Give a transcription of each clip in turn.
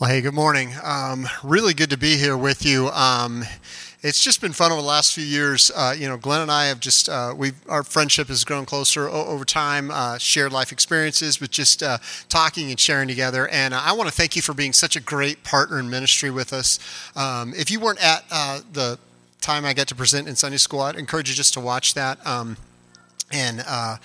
Well, hey, good morning. Um, really good to be here with you. Um, it's just been fun over the last few years. Uh, you know, Glenn and I have just uh, we our friendship has grown closer o- over time. Uh, shared life experiences, with just uh, talking and sharing together. And I want to thank you for being such a great partner in ministry with us. Um, if you weren't at uh, the time I get to present in Sunday school, I'd encourage you just to watch that. Um, and uh,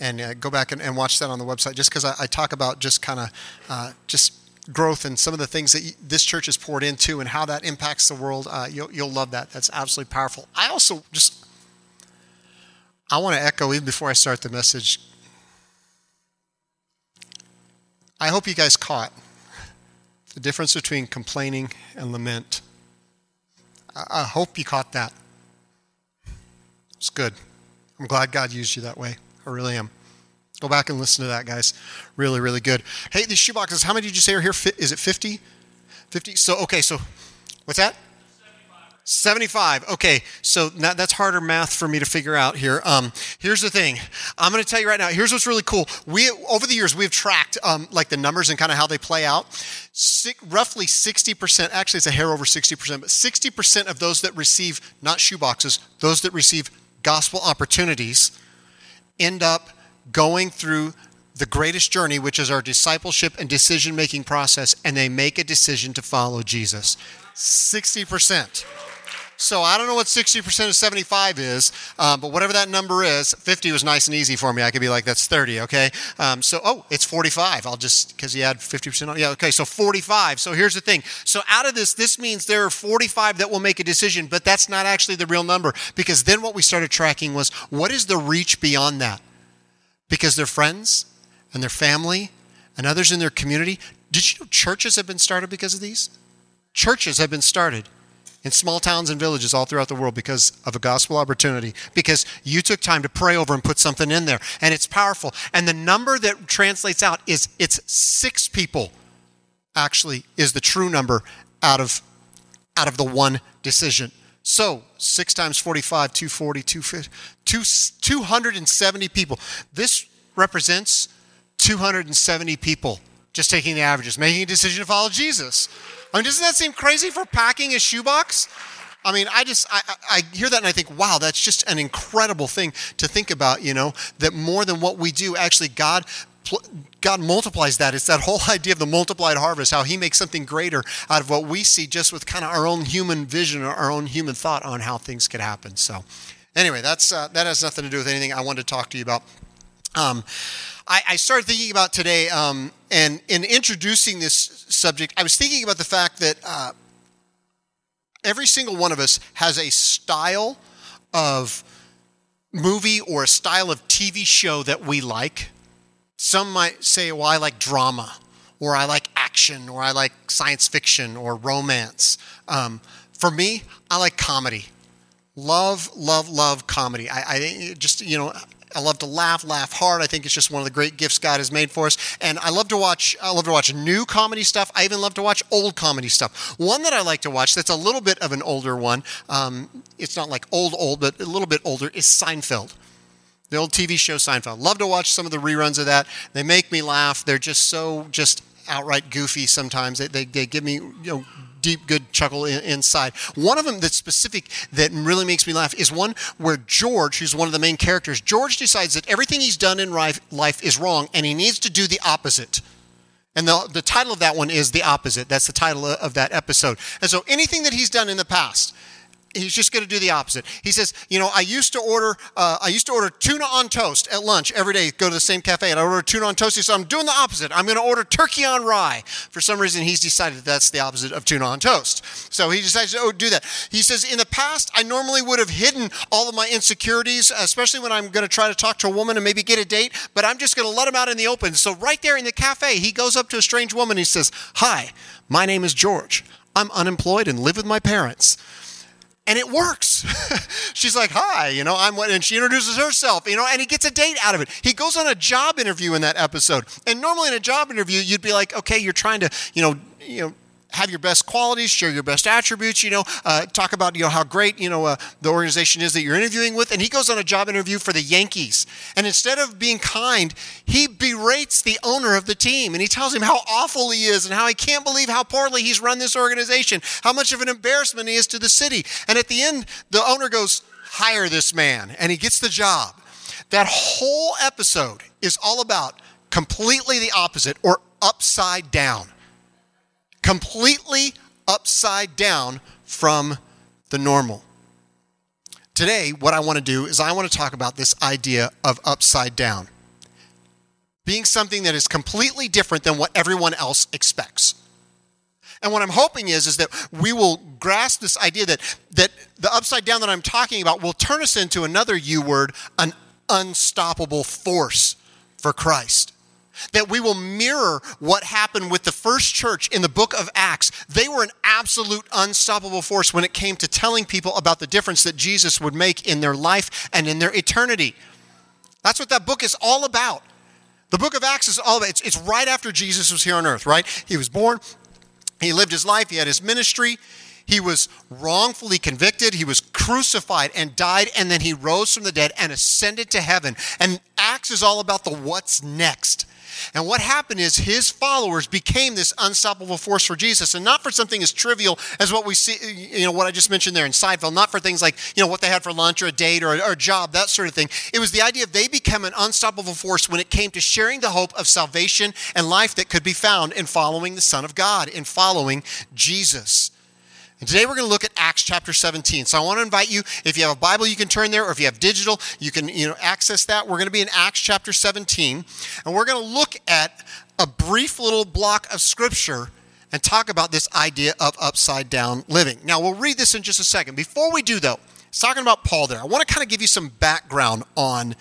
and go back and, and, watch that on the website, just because I, I, talk about just kind of just growth and some of the things that this church has poured into and how that impacts the world. Uh, you'll, you'll love that. That's absolutely powerful. I also just I want to echo even before I start the message. I hope you guys caught the difference between complaining and lament. I hope you caught that. It's good. I'm glad God used you that way. I really am. Go back and listen to that, guys. Really, really good. Hey, these shoeboxes, how many did you say are here? Is it 50? 50? So, okay, so what's that? 75. Okay, so that's harder math for me to figure out here. Um, here's the thing. I'm going to tell you right now. Here's what's really cool. We over the years we've tracked um, like the numbers and kind of how they play out. roughly 60%. Actually, it's a hair over 60%, but 60% of those that receive not shoeboxes, those that receive gospel opportunities, end up going through the greatest journey, which is our discipleship and decision making process, and they make a decision to follow Jesus. 60%. So I don't know what 60% of 75 is, um, but whatever that number is, 50 was nice and easy for me. I could be like, that's 30, okay? Um, so, oh, it's 45. I'll just, because you had 50% on. Yeah, okay, so 45. So here's the thing. So out of this, this means there are 45 that will make a decision, but that's not actually the real number, because then what we started tracking was what is the reach beyond that? Because their friends and their family and others in their community. Did you know churches have been started because of these? Churches have been started in small towns and villages all throughout the world because of a gospel opportunity, because you took time to pray over and put something in there. And it's powerful. And the number that translates out is it's six people actually is the true number out of out of the one decision. So, 6 times 45, 240, 250, 270 people. This represents 270 people just taking the averages, making a decision to follow Jesus. I mean, doesn't that seem crazy for packing a shoebox? I mean, I just I, I hear that and I think, wow, that's just an incredible thing to think about. You know, that more than what we do, actually, God God multiplies that. It's that whole idea of the multiplied harvest, how He makes something greater out of what we see just with kind of our own human vision or our own human thought on how things could happen. So, anyway, that's uh, that has nothing to do with anything I wanted to talk to you about. Um, I, I, started thinking about today, um, and in introducing this subject, I was thinking about the fact that uh, every single one of us has a style of movie or a style of TV show that we like some might say, well, I like drama, or I like action, or I like science fiction, or romance. Um, for me, I like comedy. Love, love, love comedy. I, I just, you know, I love to laugh, laugh hard. I think it's just one of the great gifts God has made for us. And I love to watch. I love to watch new comedy stuff. I even love to watch old comedy stuff. One that I like to watch that's a little bit of an older one. Um, it's not like old, old, but a little bit older. Is Seinfeld the old TV show Seinfeld. Love to watch some of the reruns of that. They make me laugh. They're just so just outright goofy sometimes. They, they, they give me you know deep good chuckle in, inside. One of them that's specific that really makes me laugh is one where George, who's one of the main characters, George decides that everything he's done in life is wrong and he needs to do the opposite. And the, the title of that one is The Opposite. That's the title of that episode. And so anything that he's done in the past, he's just going to do the opposite. He says, you know, I used to order, uh, I used to order tuna on toast at lunch every day. Go to the same cafe and I order tuna on toast. Said, I'm doing the opposite. I'm going to order turkey on rye. For some reason, he's decided that's the opposite of tuna on toast. So he decides to oh, do that. He says, in the past, I normally would have hidden all of my insecurities, especially when I'm going to try to talk to a woman and maybe get a date. But I'm just going to let them out in the open. So right there in the cafe, he goes up to a strange woman. And he says, Hi, my name is George. I'm unemployed and live with my parents and it works. She's like, "Hi, you know, I'm what," and she introduces herself, you know, and he gets a date out of it. He goes on a job interview in that episode, and normally in a job interview, you'd be like, "Okay, you're trying to, you know, you know." Have your best qualities, share your best attributes, you know, uh, talk about, you know, how great, you know, uh, the organization is that you're interviewing with. And he goes on a job interview for the Yankees. And instead of being kind, he berates the owner of the team. And he tells him how awful he is and how he can't believe how poorly he's run this organization, how much of an embarrassment he is to the city. And at the end, the owner goes, hire this man. And he gets the job. That whole episode is all about completely the opposite or upside down completely upside down from the normal. Today, what I want to do is I want to talk about this idea of upside down being something that is completely different than what everyone else expects. And what I'm hoping is, is that we will grasp this idea that, that the upside down that I'm talking about will turn us into another U word, an unstoppable force for Christ that we will mirror what happened with the first church in the book of Acts. They were an absolute unstoppable force when it came to telling people about the difference that Jesus would make in their life and in their eternity. That's what that book is all about. The book of Acts is all about, it's, it's right after Jesus was here on earth, right? He was born, he lived his life, he had his ministry, he was wrongfully convicted. He was crucified and died, and then he rose from the dead and ascended to heaven. And Acts is all about the what's next. And what happened is his followers became this unstoppable force for Jesus, and not for something as trivial as what we see, you know, what I just mentioned there in Seinfeld, not for things like, you know, what they had for lunch or a date or a, or a job, that sort of thing. It was the idea of they become an unstoppable force when it came to sharing the hope of salvation and life that could be found in following the Son of God, in following Jesus. And today we're going to look at Acts chapter 17. So I want to invite you, if you have a Bible, you can turn there, or if you have digital, you can you know, access that. We're going to be in Acts chapter 17, and we're going to look at a brief little block of scripture and talk about this idea of upside down living. Now, we'll read this in just a second. Before we do, though, it's talking about Paul there. I want to kind of give you some background on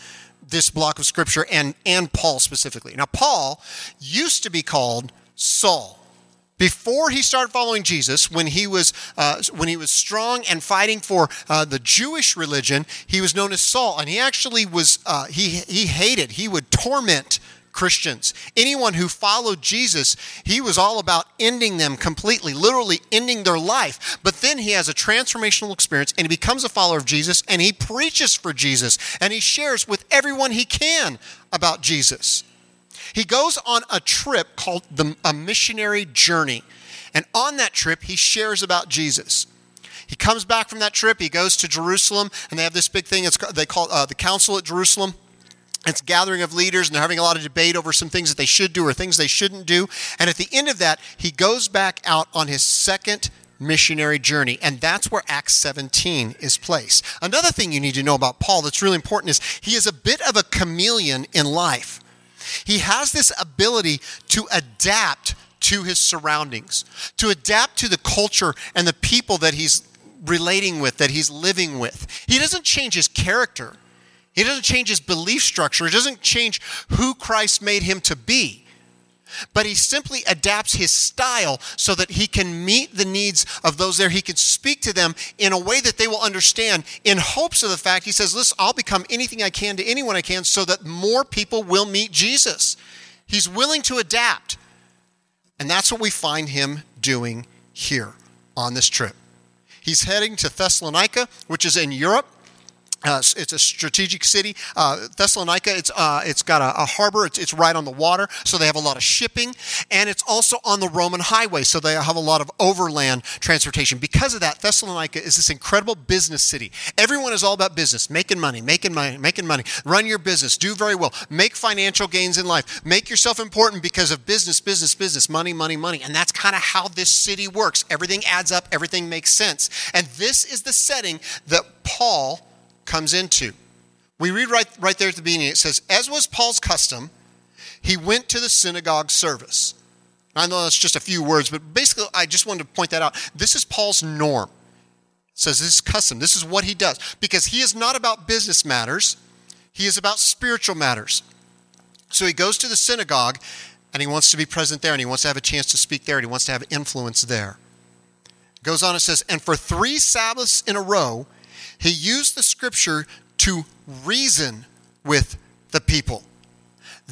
this block of scripture and, and Paul specifically. Now, Paul used to be called Saul before he started following Jesus, when he was uh, when he was strong and fighting for uh, the Jewish religion, he was known as Saul, and he actually was uh, he he hated. He would torment Christians. Anyone who followed Jesus, he was all about ending them completely, literally ending their life. But then he has a transformational experience and he becomes a follower of Jesus and he preaches for Jesus and he shares with everyone he can about Jesus. He goes on a trip called the, a missionary journey. And on that trip, he shares about Jesus. He comes back from that trip. He goes to Jerusalem, and they have this big thing. It's, they call uh, the Council at Jerusalem. It's gathering of leaders, and they're having a lot of debate over some things that they should do or things they shouldn't do. And at the end of that, he goes back out on his second missionary journey. And that's where Acts 17 is placed. Another thing you need to know about Paul that's really important is he is a bit of a chameleon in life. He has this ability to adapt to his surroundings, to adapt to the culture and the people that he's relating with, that he's living with. He doesn't change his character. He doesn't change his belief structure. He doesn't change who Christ made him to be but he simply adapts his style so that he can meet the needs of those there. He can speak to them in a way that they will understand, in hopes of the fact he says, Listen, I'll become anything I can to anyone I can so that more people will meet Jesus. He's willing to adapt. And that's what we find him doing here on this trip. He's heading to Thessalonica, which is in Europe. Uh, it's a strategic city. Uh, Thessalonica, it's, uh, it's got a, a harbor. It's, it's, right on the water, so they have a lot of shipping. And it's also on the Roman highway, so they have a lot of overland transportation. Because of that, Thessalonica is this incredible business city. Everyone is all about business, making money, making money, making money. Run your business, do very well, make financial gains in life, make yourself important because of business, business, business, money, money, money. And that's kind of how this city works. Everything adds up, everything makes sense. And this is the setting that Paul comes into. We read right, right there at the beginning, it says, As was Paul's custom, he went to the synagogue service. I know that's just a few words, but basically, I just wanted to point that out. This is Paul's norm. It says this is custom. This is what he does. Because he is not about business matters, he is about spiritual matters. So he goes to the synagogue and he wants to be present there and he wants to have a chance to speak there and he wants to have influence there. Goes on and says, And for three Sabbaths in a row, he used the scripture to reason with the people.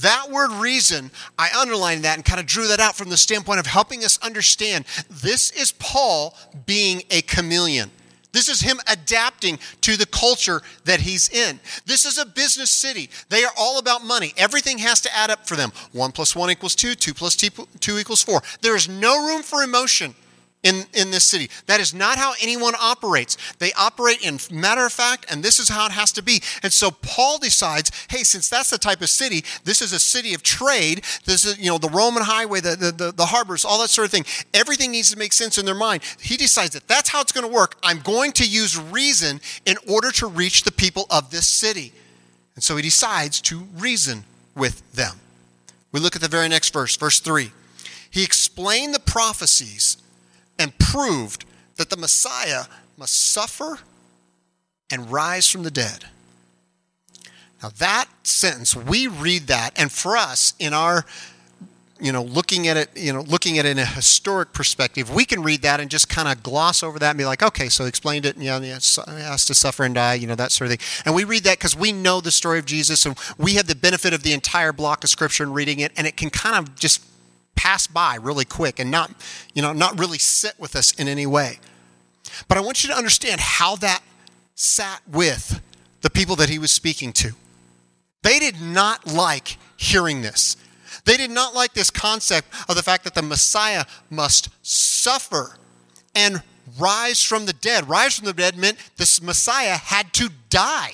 That word reason, I underlined that and kind of drew that out from the standpoint of helping us understand this is Paul being a chameleon. This is him adapting to the culture that he's in. This is a business city. They are all about money. Everything has to add up for them. One plus one equals two, two plus two equals four. There is no room for emotion in, in this city. That is not how anyone operates. They operate in matter of fact, and this is how it has to be. And so Paul decides, hey, since that's the type of city, this is a city of trade. This is, you know, the Roman highway, the, the, the, the harbors, all that sort of thing. Everything needs to make sense in their mind. He decides that that's how it's going to work. I'm going to use reason in order to reach the people of this city. And so he decides to reason with them. We look at the very next verse, verse 3. He explained the prophecies and proved that the Messiah must suffer and rise from the dead. Now, that sentence, we read that, and for us, in our you know, looking at it, you know, looking at it in a historic perspective, we can read that and just kind of gloss over that and be like, okay, so explained it, and, know, he has to suffer and die, you know, that sort of thing. And we read that because we know the story of Jesus and we have the benefit of the entire block of scripture and reading it, and it can kind of just pass by really quick and not, you know, not really sit with us in any way. But I want you to understand how that sat with the people that he was speaking to. They did not like hearing this. They did not like this concept of the fact that the Messiah must suffer and rise from the dead. Rise from the dead meant this Messiah had to die.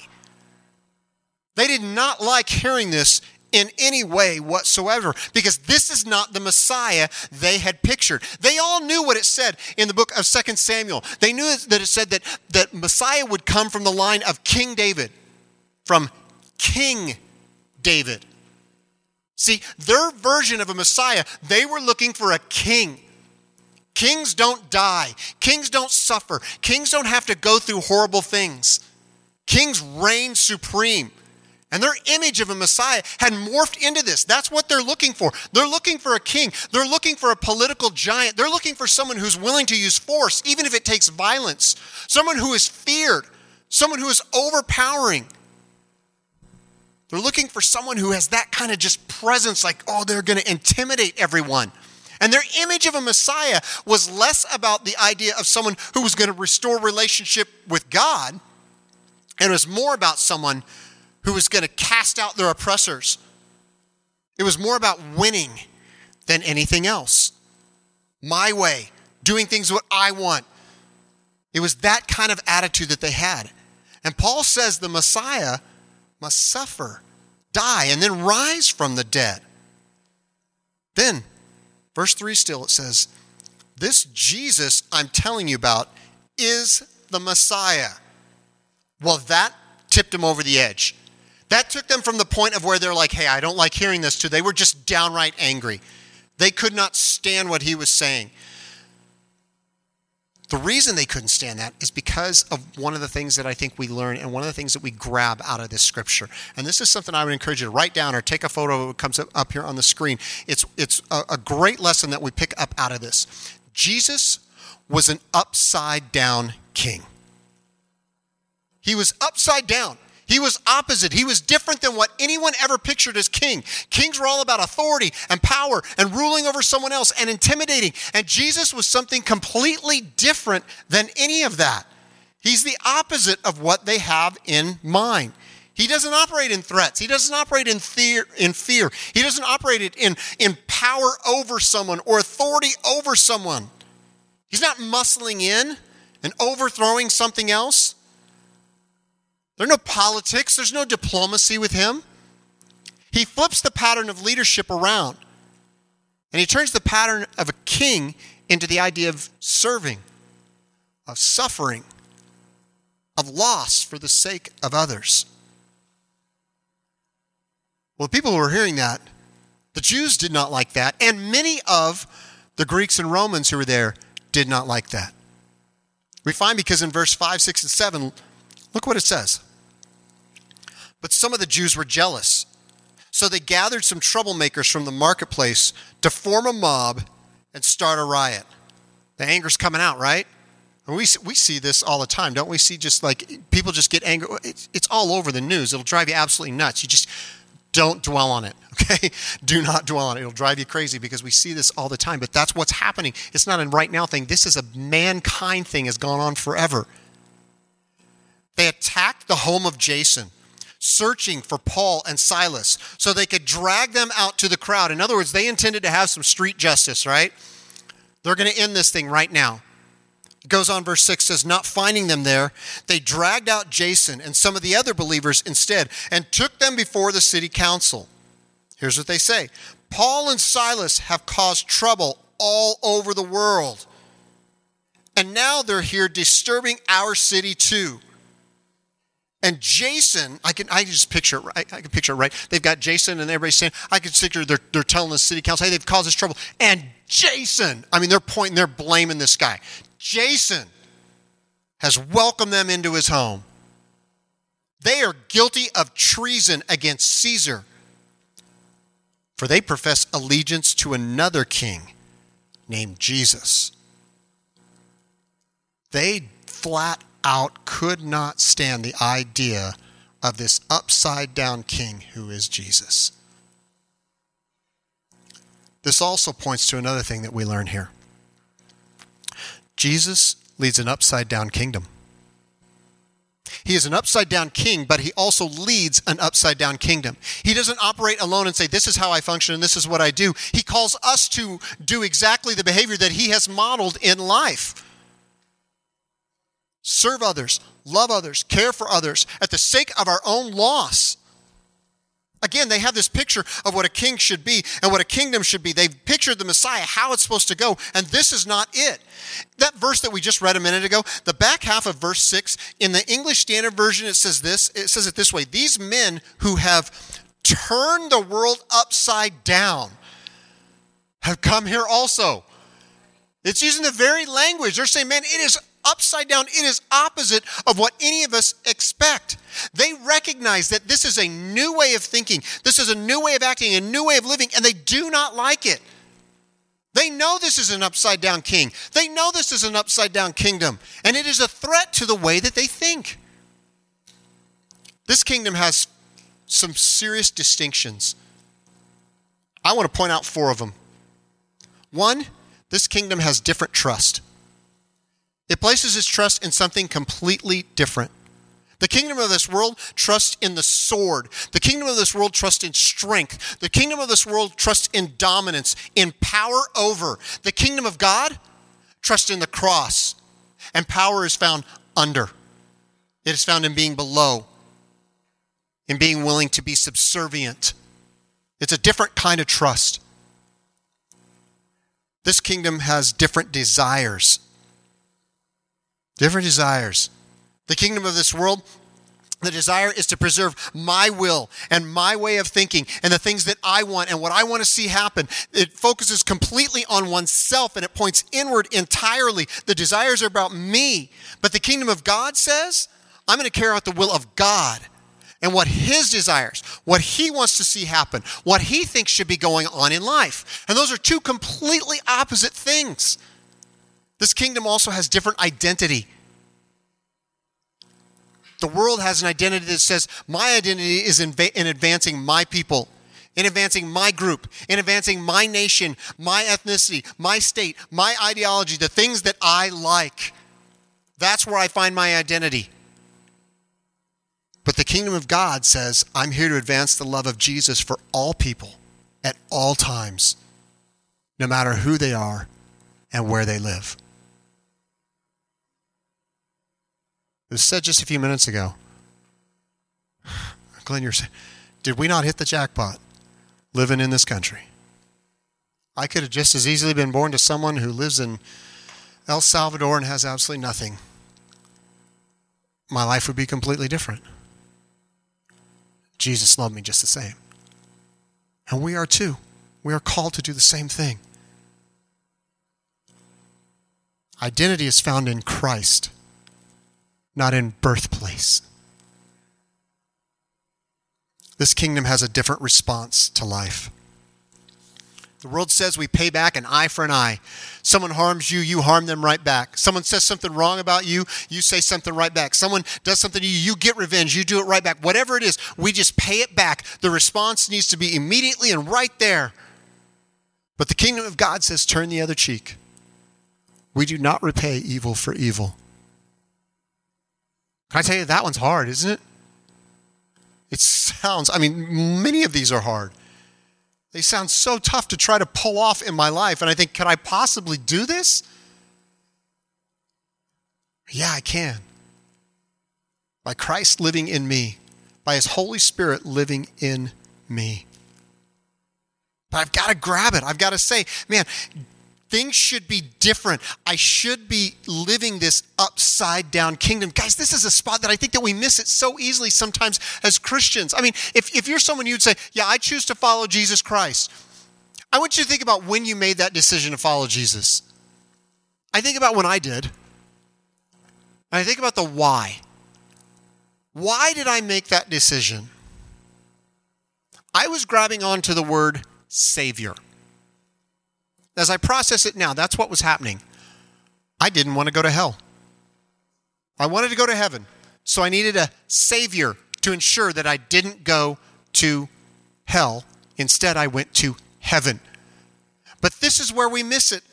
They did not like hearing this in any way whatsoever because this is not the Messiah they had pictured. They all knew what it said in the book of Second Samuel. They knew that it said that, that Messiah would come from the line of King David, from King David. See, their version of a Messiah, they were looking for a king. Kings don't die. Kings don't suffer. Kings don't have to go through horrible things. Kings reign supreme. And their image of a Messiah had morphed into this. That's what they're looking for. They're looking for a king. They're looking for a political giant. They're looking for someone who's willing to use force, even if it takes violence. Someone who is feared. Someone who is overpowering. They're looking for someone who has that kind of just presence, like, oh, they're going to intimidate everyone. And their image of a Messiah was less about the idea of someone who was going to restore relationship with God, and it was more about someone who was going to cast out their oppressors. It was more about winning than anything else. My way, doing things what I want. It was that kind of attitude that they had. And Paul says the Messiah must suffer, die, and then rise from the dead. Then, verse 3 still, it says, This Jesus I'm telling you about is the Messiah. Well, that tipped him over the edge. That took them from the point of where they're like, hey, I don't like hearing this, to they were just downright angry. They could not stand what he was saying. The reason they couldn't stand that is because of one of the things that I think we learn and one of the things that we grab out of this scripture. And this is something I would encourage you to write down or take a photo of. comes up here on the screen. It's, it's a, a great lesson that we pick up out of this. Jesus was an upside down king. He was upside down. He was opposite. He was different than what anyone ever pictured as king. Kings were all about authority and power and ruling over someone else and intimidating. And Jesus was something completely different than any of that. He's the opposite of what they have in mind. He doesn't operate in threats. He doesn't operate in fear. In fear. He doesn't operate in, in power over someone or authority over someone. He's not muscling in and overthrowing something else. There's no politics, there's no diplomacy with him. He flips the pattern of leadership around. And he turns the pattern of a king into the idea of serving, of suffering, of loss for the sake of others. Well, the people who were hearing that, the Jews did not like that, and many of the Greeks and Romans who were there did not like that. We find because in verse 5, 6, and 7, Look what it says. But some of the Jews were jealous. So they gathered some troublemakers from the marketplace to form a mob and start a riot. The anger's coming out, right? And we, we see this all the time, don't we? See just like people just get angry. It's, it's all over the news. It'll drive you absolutely nuts. You just Don't dwell on it, okay? Do not dwell on it. It'll drive you crazy because we see this all the time, but that's what's happening. It's not a right now thing. This is a mankind thing has gone on forever. They attacked the home of Jason, searching for Paul and Silas so they could drag them out to the crowd. In other words, they intended to have some street justice, right? They're going to end this thing right now. It goes on, verse 6 says, Not finding them there, they dragged out Jason and some of the other believers instead and took them before the city council. Here's what they say Paul and Silas have caused trouble all over the world. And now they're here disturbing our city too. And Jason, I can I can just picture it right. I can picture it right. They've got Jason and everybody saying, I can picture they're they're telling the city council, hey, they've caused this trouble. And Jason, I mean, they're pointing, they're blaming this guy. Jason has welcomed them into his home. They are guilty of treason against Caesar, for they profess allegiance to another king named Jesus. They flat out could not stand the idea of this upside down king who is Jesus. This also points to another thing that we learn here Jesus leads an upside down kingdom. He is an upside down king, but he also leads an upside down kingdom. He doesn't operate alone and say, This is how I function and this is what I do. He calls us to do exactly the behavior that he has modeled in life serve others, love others, care for others at the sake of our own loss. Again, they have this picture of what a king should be and what a kingdom should be. They've pictured the Messiah, how it's supposed to go, and this is not it. That verse that we just read a minute ago, the back half of verse 6, in the English Standard Version, it says this it says it this way These men who have turned the world upside down have come here also. It's using the very language. They're saying, man, it is upside down. It is opposite of what any of us expect. They recognize that this is a new way of thinking, this is a new way of acting, a new way of living, and they do not like it. They know this is an upside down king. They know this is an upside down kingdom, and it is a threat to the way that they think. This kingdom has some serious distinctions. I want to point out four of them. One, this kingdom has different trust. It places its trust in something completely different. The kingdom of this world trusts in the sword. The kingdom of this world trusts in strength. The kingdom of this world trusts in dominance, in power over. The kingdom of God trusts in the cross. And power is found under. It is found in being below, in being willing to be subservient. It's a different kind of trust. This kingdom has different desires. Different desires. The kingdom of this world, the desire is to preserve my will and my way of thinking and the things that I want and what I want to see happen. It focuses completely on oneself and it points inward entirely. The desires are about me. But the kingdom of God says, I'm going to carry out the will of God and what his desires, what he wants to see happen, what he thinks should be going on in life. And those are two completely opposite things. This kingdom also has different identity. The world has an identity that says, my identity is in, in advancing my people, in advancing my group, in advancing my nation, my ethnicity, my state, my ideology, the things that I like. That's where I find my identity. But the kingdom of God says, I'm here to advance the love of Jesus for all people at all times, no matter who they are and where they live. It was said just a few minutes ago. Glenn, you're saying, did we not hit the jackpot living in this country? I could have just as easily been born to someone who lives in El Salvador and has absolutely nothing. My life would be completely different. Jesus loved me just the same. And we are too. We are called to do the same thing. Identity is found in Christ not in birthplace. This kingdom has a different response to life. The world says we pay back an eye for an eye. Someone harms you, you harm them right back. Someone says something wrong about you, you say something right back. Someone does something to you, you get revenge, you do it right back. Whatever it is, we just pay it back. The response needs to be immediately and right there. But the kingdom of God says, turn the other cheek. We do not repay evil for evil. Can I tell you, that one's hard, isn't it? It sounds, I mean, many of these are hard. They sound so tough to try to pull off in my life. And I think, could I possibly do this? Yeah, I can. By Christ living in me, by His Holy Spirit living in me. But I've got to grab it. I've got to say, man, things should be different. I should be living this upside down kingdom. Guys, this is a spot that I think that we miss it so easily sometimes as Christians. I mean, if, if you're someone you'd say, yeah, I choose to follow Jesus Christ. I want you to think about when you made that decision to follow Jesus. I think about when I did. And I think about the why. Why did I make that decision? I was grabbing onto the word Savior. As I process it now, that's what was happening. I didn't want to go to hell. I wanted to go to heaven. So I needed a Savior to ensure that I didn't go to hell. Instead, I went to heaven. But this is where we miss it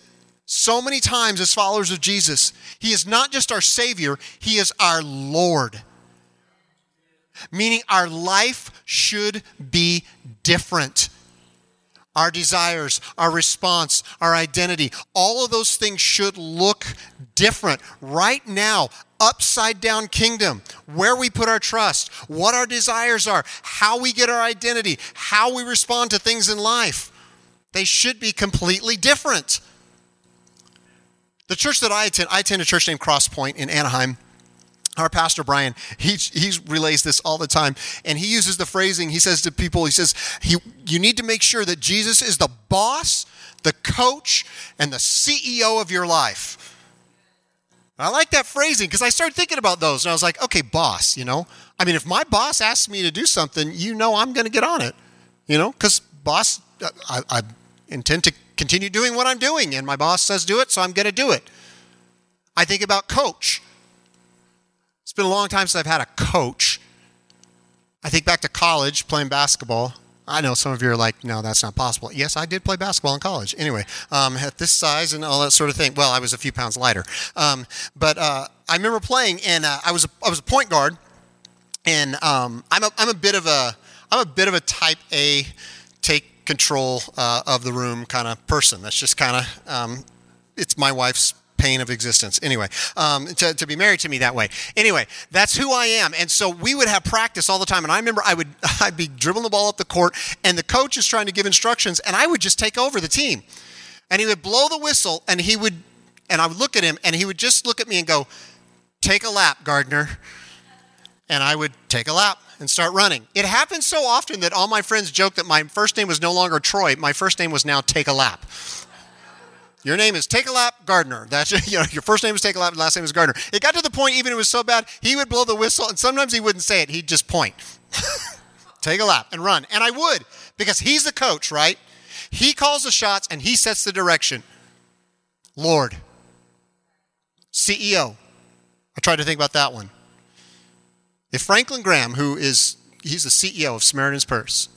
so many times as followers of Jesus. He is not just our Savior, He is our Lord. Meaning our life should be different our desires, our response, our identity, all of those things should look different. Right now, upside down kingdom, where we put our trust, what our desires are, how we get our identity, how we respond to things in life, they should be completely different. The church that I attend, I attend a church named Cross Point in Anaheim our pastor brian he, he relays this all the time and he uses the phrasing he says to people he says he, you need to make sure that jesus is the boss the coach and the ceo of your life. I like that phrasing because i started thinking about those and i was like okay boss you know? I mean if my boss asks me to do something you know i'm going to get on it you know? Because boss I, I intend to continue doing what i'm doing and my boss says do it so i'm going to do it. I think about coach been a long time since I've had a coach. I think back to college playing basketball. I know some of you are like, no, that's not possible. Yes, I did play basketball in college. Anyway, um, at this size and all that sort of thing. Well, I was a few pounds lighter, um, but uh, I remember playing, and uh, I was a, I was a point guard, and um, I'm a I'm a bit of a I'm a bit of a type A, take control uh, of the room kind of person. That's just kind of um, it's my wife's pain of existence. Anyway, um, to, to be married to me that way. Anyway, that's who I am. And so we would have practice all the time. And I remember I would, I'd be dribbling the ball up the court and the coach is trying to give instructions and I would just take over the team. And he would blow the whistle and he would, and I would look at him and he would just look at me and go, take a lap, Gardner. And I would take a lap and start running. It happened so often that all my friends joke that my first name was no longer Troy. My first name was now Take a Lap. Your name is Take a Lap Gardner. That's you know your first name is Take a Lap, last name is Gardner. It got to the point even it was so bad he would blow the whistle and sometimes he wouldn't say it. He'd just point. Take a lap and run. And I would because he's the coach, right? He calls the shots and he sets the direction. Lord. CEO. I tried to think about that one. If Franklin Graham, who is he's the CEO of Samaritan's Purse,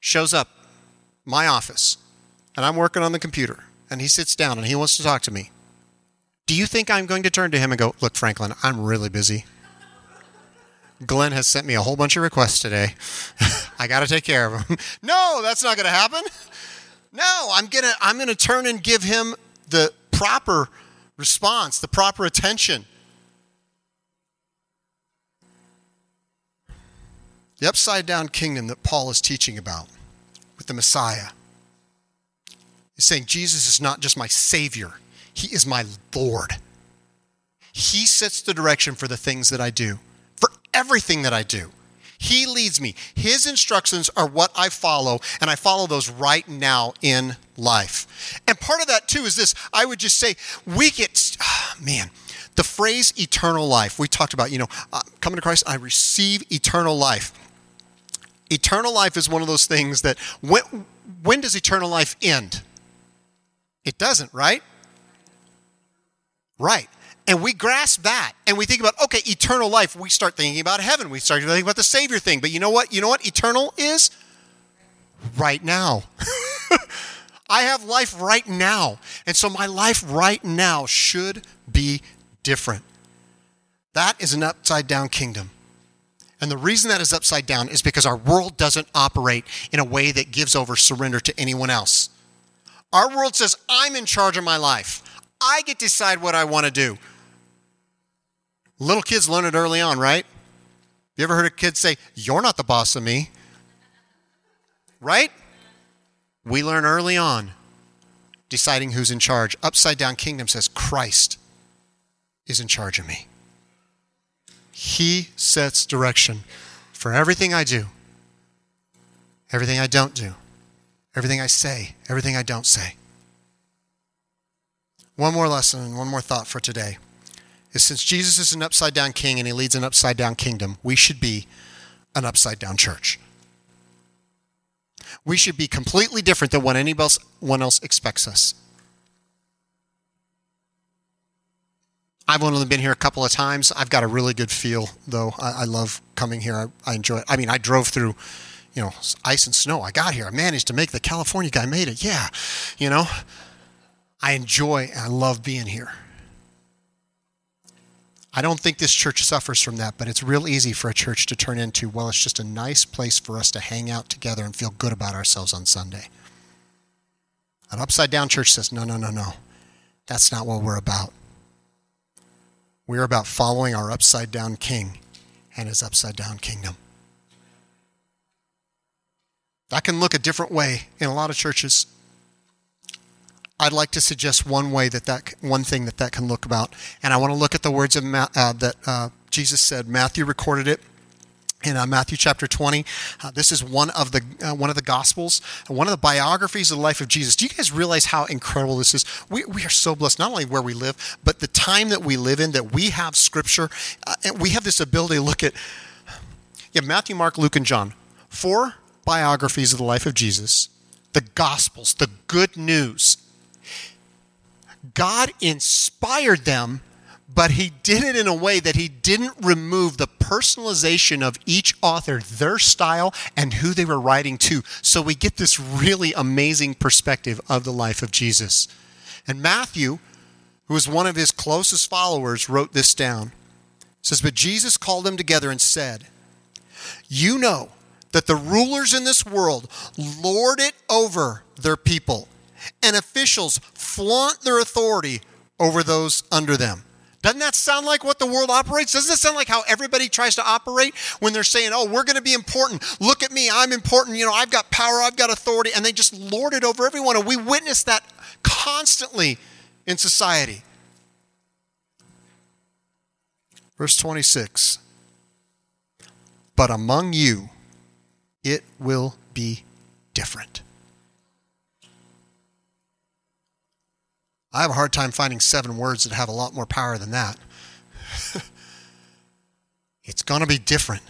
shows up my office and I'm working on the computer and he sits down and he wants to talk to me, do you think I'm going to turn to him and go, Look, Franklin, I'm really busy. Glenn has sent me a whole bunch of requests today. I got to take care of them. no, that's not going to happen. No, I'm going to I'm going to turn and give him the proper response, the proper attention. The upside down kingdom that Paul is teaching about with the Messiah is saying Jesus is not just my Savior, He is my Lord. He sets the direction for the things that I do, for everything that I do. He leads me. His instructions are what I follow, and I follow those right now in life. And part of that, too, is this I would just say, we get, oh, man, the phrase eternal life, we talked about, you know, uh, coming to Christ, I receive eternal life. eternal life is one of those things that when, when does eternal life end? It doesn't, right? Right. And we grasp that and we think about, okay, eternal life. We start thinking about heaven. We start thinking about the Savior thing. But you know what? You know what eternal is? Right now. I have life right now. And so my life right now should be different. That is an upside down kingdom. And the reason that is upside down is because our world doesn't operate in a way that gives over surrender to anyone else. Our world says, I'm in charge of my life. I get to decide what I want to do. Little kids learn it early on, right? You ever heard a kid say, You're not the boss of me? Right? We learn early on deciding who's in charge. Upside down kingdom says, Christ is in charge of me. He sets direction for everything I do, everything I don't do, everything I say, everything I don't say. One more lesson and one more thought for today is since Jesus is an upside down king and he leads an upside down kingdom, we should be an upside down church. We should be completely different than what anyone else expects us. I've only been here a couple of times. I've got a really good feel, though. I, I love coming here. I, I, enjoy it. I mean, I drove through, you know, ice and snow. I got here. I managed to make the California guy made it. Yeah, you know, I enjoy. and I love being here. I don't think this church suffers from that, but it's real easy for a church to turn into, well, it's just a nice place for us to hang out together and feel good about ourselves on Sunday. An upside down church says, no, no, no, no. That's not what we're about. We're about following our upside down king and his upside down kingdom. That can look a different way in a lot of churches. I'd like to suggest one way that that one thing that that can look about, and I want to look at the words of Ma- uh, that uh, Jesus said. Matthew recorded it in uh, Matthew chapter 20. Uh, this is one of the uh, one of the gospels, one of the biographies of the life of Jesus. Do you guys realize how incredible this is? We, we are so blessed, not only where we live, but the time that we live in, that we have scripture, uh, and we have this ability to look at yeah, Matthew, Mark, Luke, and John. Four biographies of the life of Jesus, the gospels, the good news God inspired them, but he did it in a way that he didn't remove the personalization of each author, their style, and who they were writing to. So we get this really amazing perspective of the life of Jesus. And Matthew, who was one of his closest followers, wrote this down. It says, But Jesus called them together and said, You know that the rulers in this world lord it over their people and officials flaunt their authority over those under them. Doesn't that sound like what the world operates? Doesn't that sound like how everybody tries to operate when they're saying, oh, we're going to be important? Look at me, I'm important. You know, I've got power, I've got authority. And they just lord it over everyone. And we witness that constantly in society. Verse 26 But among you, it will be different. I have a hard time finding seven words that have a lot more power than that. it's going to be different.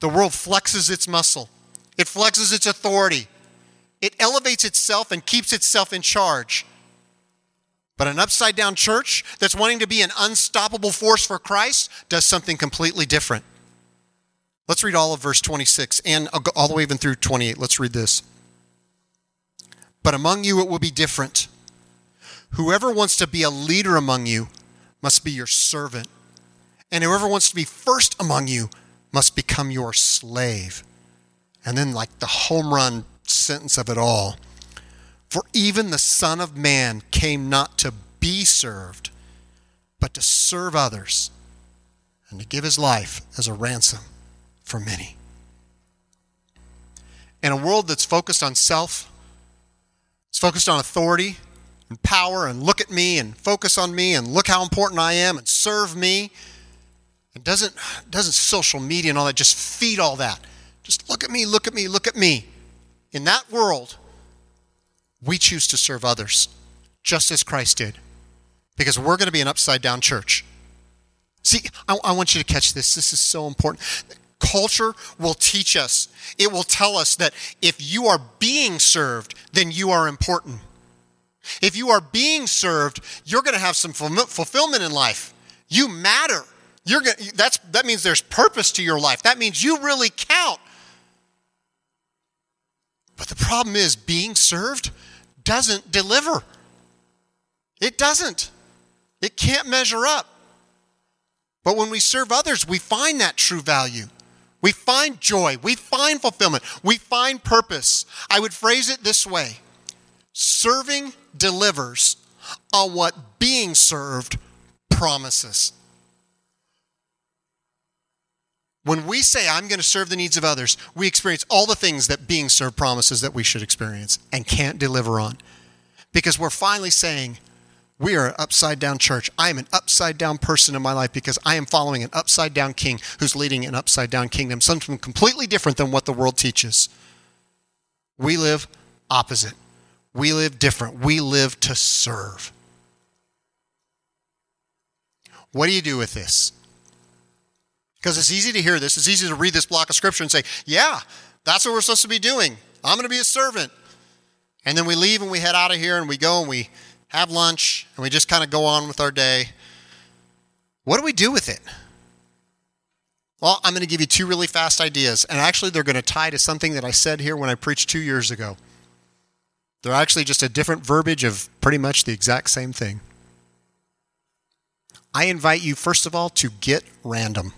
The world flexes its muscle, it flexes its authority, it elevates itself and keeps itself in charge. But an upside down church that's wanting to be an unstoppable force for Christ does something completely different. Let's read all of verse 26 and all the way even through 28. Let's read this. But among you it will be different. Whoever wants to be a leader among you must be your servant, and whoever wants to be first among you must become your slave. And then, like the home run sentence of it all For even the Son of Man came not to be served, but to serve others and to give his life as a ransom for many. In a world that's focused on self, it's focused on authority, and power and look at me and focus on me and look how important I am and serve me. And doesn't doesn't social media and all that just feed all that? Just look at me, look at me, look at me. In that world, we choose to serve others just as Christ did. Because we're going to be an upside down church. See, I, I want you to catch this. This is so important. Culture will teach us. It will tell us that if you are being served, then you are important. If you are being served, you're going to have some fulfillment in life. You matter. You're going that's that means there's purpose to your life. That means you really count. But the problem is being served doesn't deliver. It doesn't. It can't measure up. But when we serve others, we find that true value. We find joy. We find fulfillment. We find purpose. I would phrase it this way serving delivers on what being served promises. When we say, I'm going to serve the needs of others, we experience all the things that being served promises that we should experience and can't deliver on. Because we're finally saying, we are an upside down church. I am an upside down person in my life because I am following an upside down king who's leading an upside down kingdom, something completely different than what the world teaches. We live opposite. We live different. We live to serve. What do you do with this? Because it's easy to hear this. It's easy to read this block of scripture and say, yeah, that's what we're supposed to be doing. I'm going to be a servant. And then we leave and we head out of here and we go and we have lunch, and we just kind of go on with our day. What do we do with it? Well, I'm going to give you two really fast ideas, and actually, they're going to tie to something that I said here when I preached two years ago. They're actually just a different verbiage of pretty much the exact same thing. I invite you, first of all, to get random.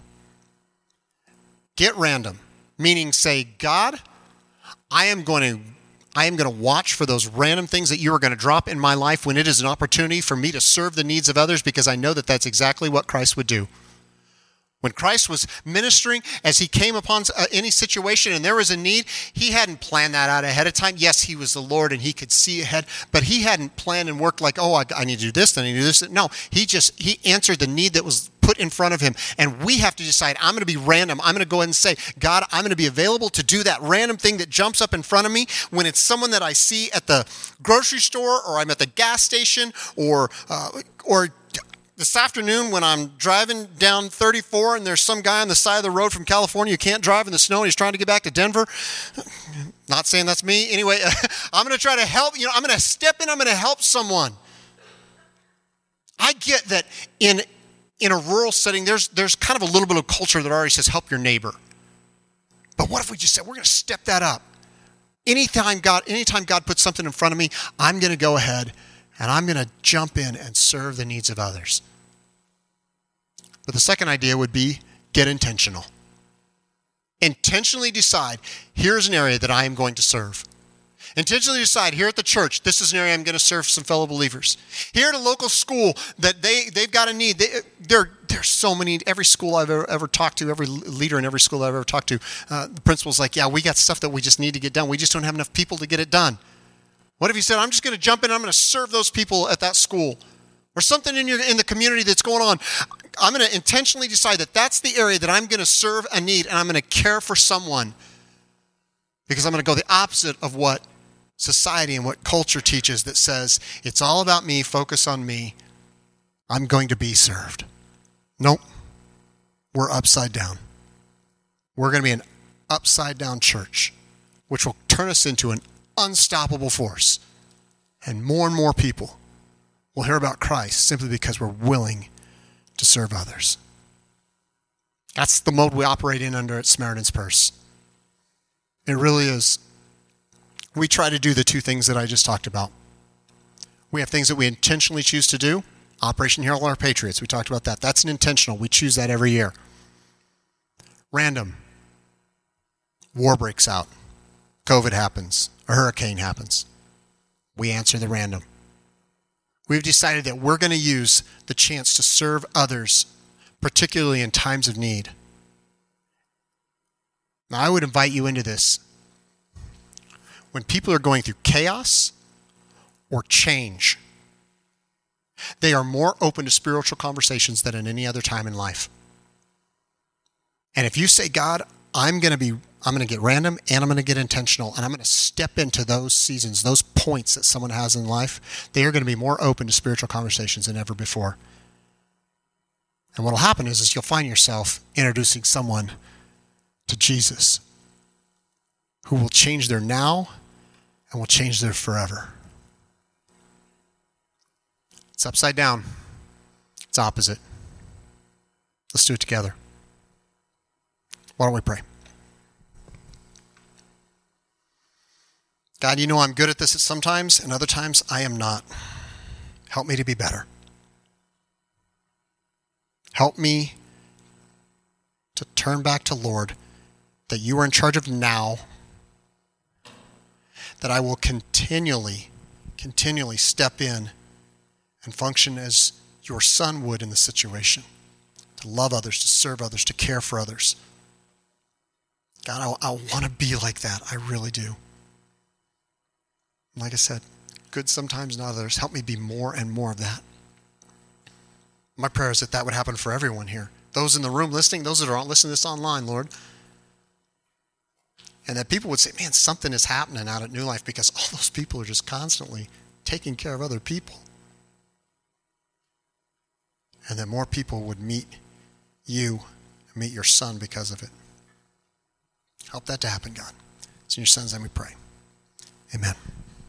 Get random, meaning say, God, I am going to I am going to watch for those random things that you are going to drop in my life when it is an opportunity for me to serve the needs of others because I know that that's exactly what Christ would do. When Christ was ministering, as he came upon uh, any situation and there was a need, he hadn't planned that out ahead of time. Yes, he was the Lord and he could see ahead, but he hadn't planned and worked like, oh, I, I need to do this, then I need to do this. No, he just, he answered the need that was put in front of him. And we have to decide, I'm going to be random. I'm going to go ahead and say, God, I'm going to be available to do that random thing that jumps up in front of me when it's someone that I see at the grocery store or I'm at the gas station or, uh, or this afternoon when I'm driving down 34 and there's some guy on the side of the road from California who can't drive in the snow and he's trying to get back to Denver. Not saying that's me. Anyway, I'm going to try to help. You know, I'm going to step in. I'm going to help someone. I get that in in a rural setting, there's there's kind of a little bit of culture that already says help your neighbor. But what if we just said we're going to step that up? Anytime God, anytime God puts something in front of me, I'm going to go ahead and I'm going to jump in and serve the needs of others. But the second idea would be get intentional. Intentionally decide here's an area that I am going to serve. Intentionally decide here at the church, this is an area I'm going to serve some fellow believers. Here at a local school that they, they've got a need. They, there, there's so many, every school I've ever, ever talked to, every leader in every school I've ever talked to, uh, the principal's like, yeah, we got stuff that we just need to get done. We just don't have enough people to get it done. What if you said, I'm just going to jump in, I'm going to serve those people at that school? Or something in, your, in the community that's going on. I'm going to intentionally decide that that's the area that I'm going to serve a need and I'm going to care for someone because I'm going to go the opposite of what society and what culture teaches that says it's all about me, focus on me. I'm going to be served. Nope. We're upside down. We're going to be an upside down church, which will turn us into an unstoppable force. And more and more people will hear about Christ simply because we're willing to serve others. That's the mode we operate in under at Samaritan's Purse. It really is. We try to do the two things that I just talked about. We have things that we intentionally choose to do. Operation Heal Our Patriots, we talked about that. That's an intentional. We choose that every year. Random. War breaks out. COVID happens. A hurricane happens. We answer the random. We've decided that we're going to use the chance to serve others, particularly in times of need. Now, I would invite you into this. When people are going through chaos or change, they are more open to spiritual conversations than at any other time in life. And if you say, God, I'm going to be I'm going to get random and I'm going to get intentional and I'm going to step into those seasons, those points that someone has in life. They are going to be more open to spiritual conversations than ever before. And what will happen is, is you'll find yourself introducing someone to Jesus, who will change their now and will change their forever. It's upside down, it's opposite. Let's do it together. Why don't we pray? God, you know I'm good at this sometimes, and other times I am not. Help me to be better. Help me to turn back to Lord, that you are in charge of now, that I will continually, continually step in and function as your son would in the situation to love others, to serve others, to care for others. God, I, I want to be like that. I really do. Like I said, good sometimes, not others. Help me be more and more of that. My prayer is that that would happen for everyone here. Those in the room listening, those that aren't listening to this online, Lord. And that people would say, man, something is happening out at New Life because all those people are just constantly taking care of other people. And that more people would meet you and meet your son because of it. Help that to happen, God. It's in your son's name we pray. Amen.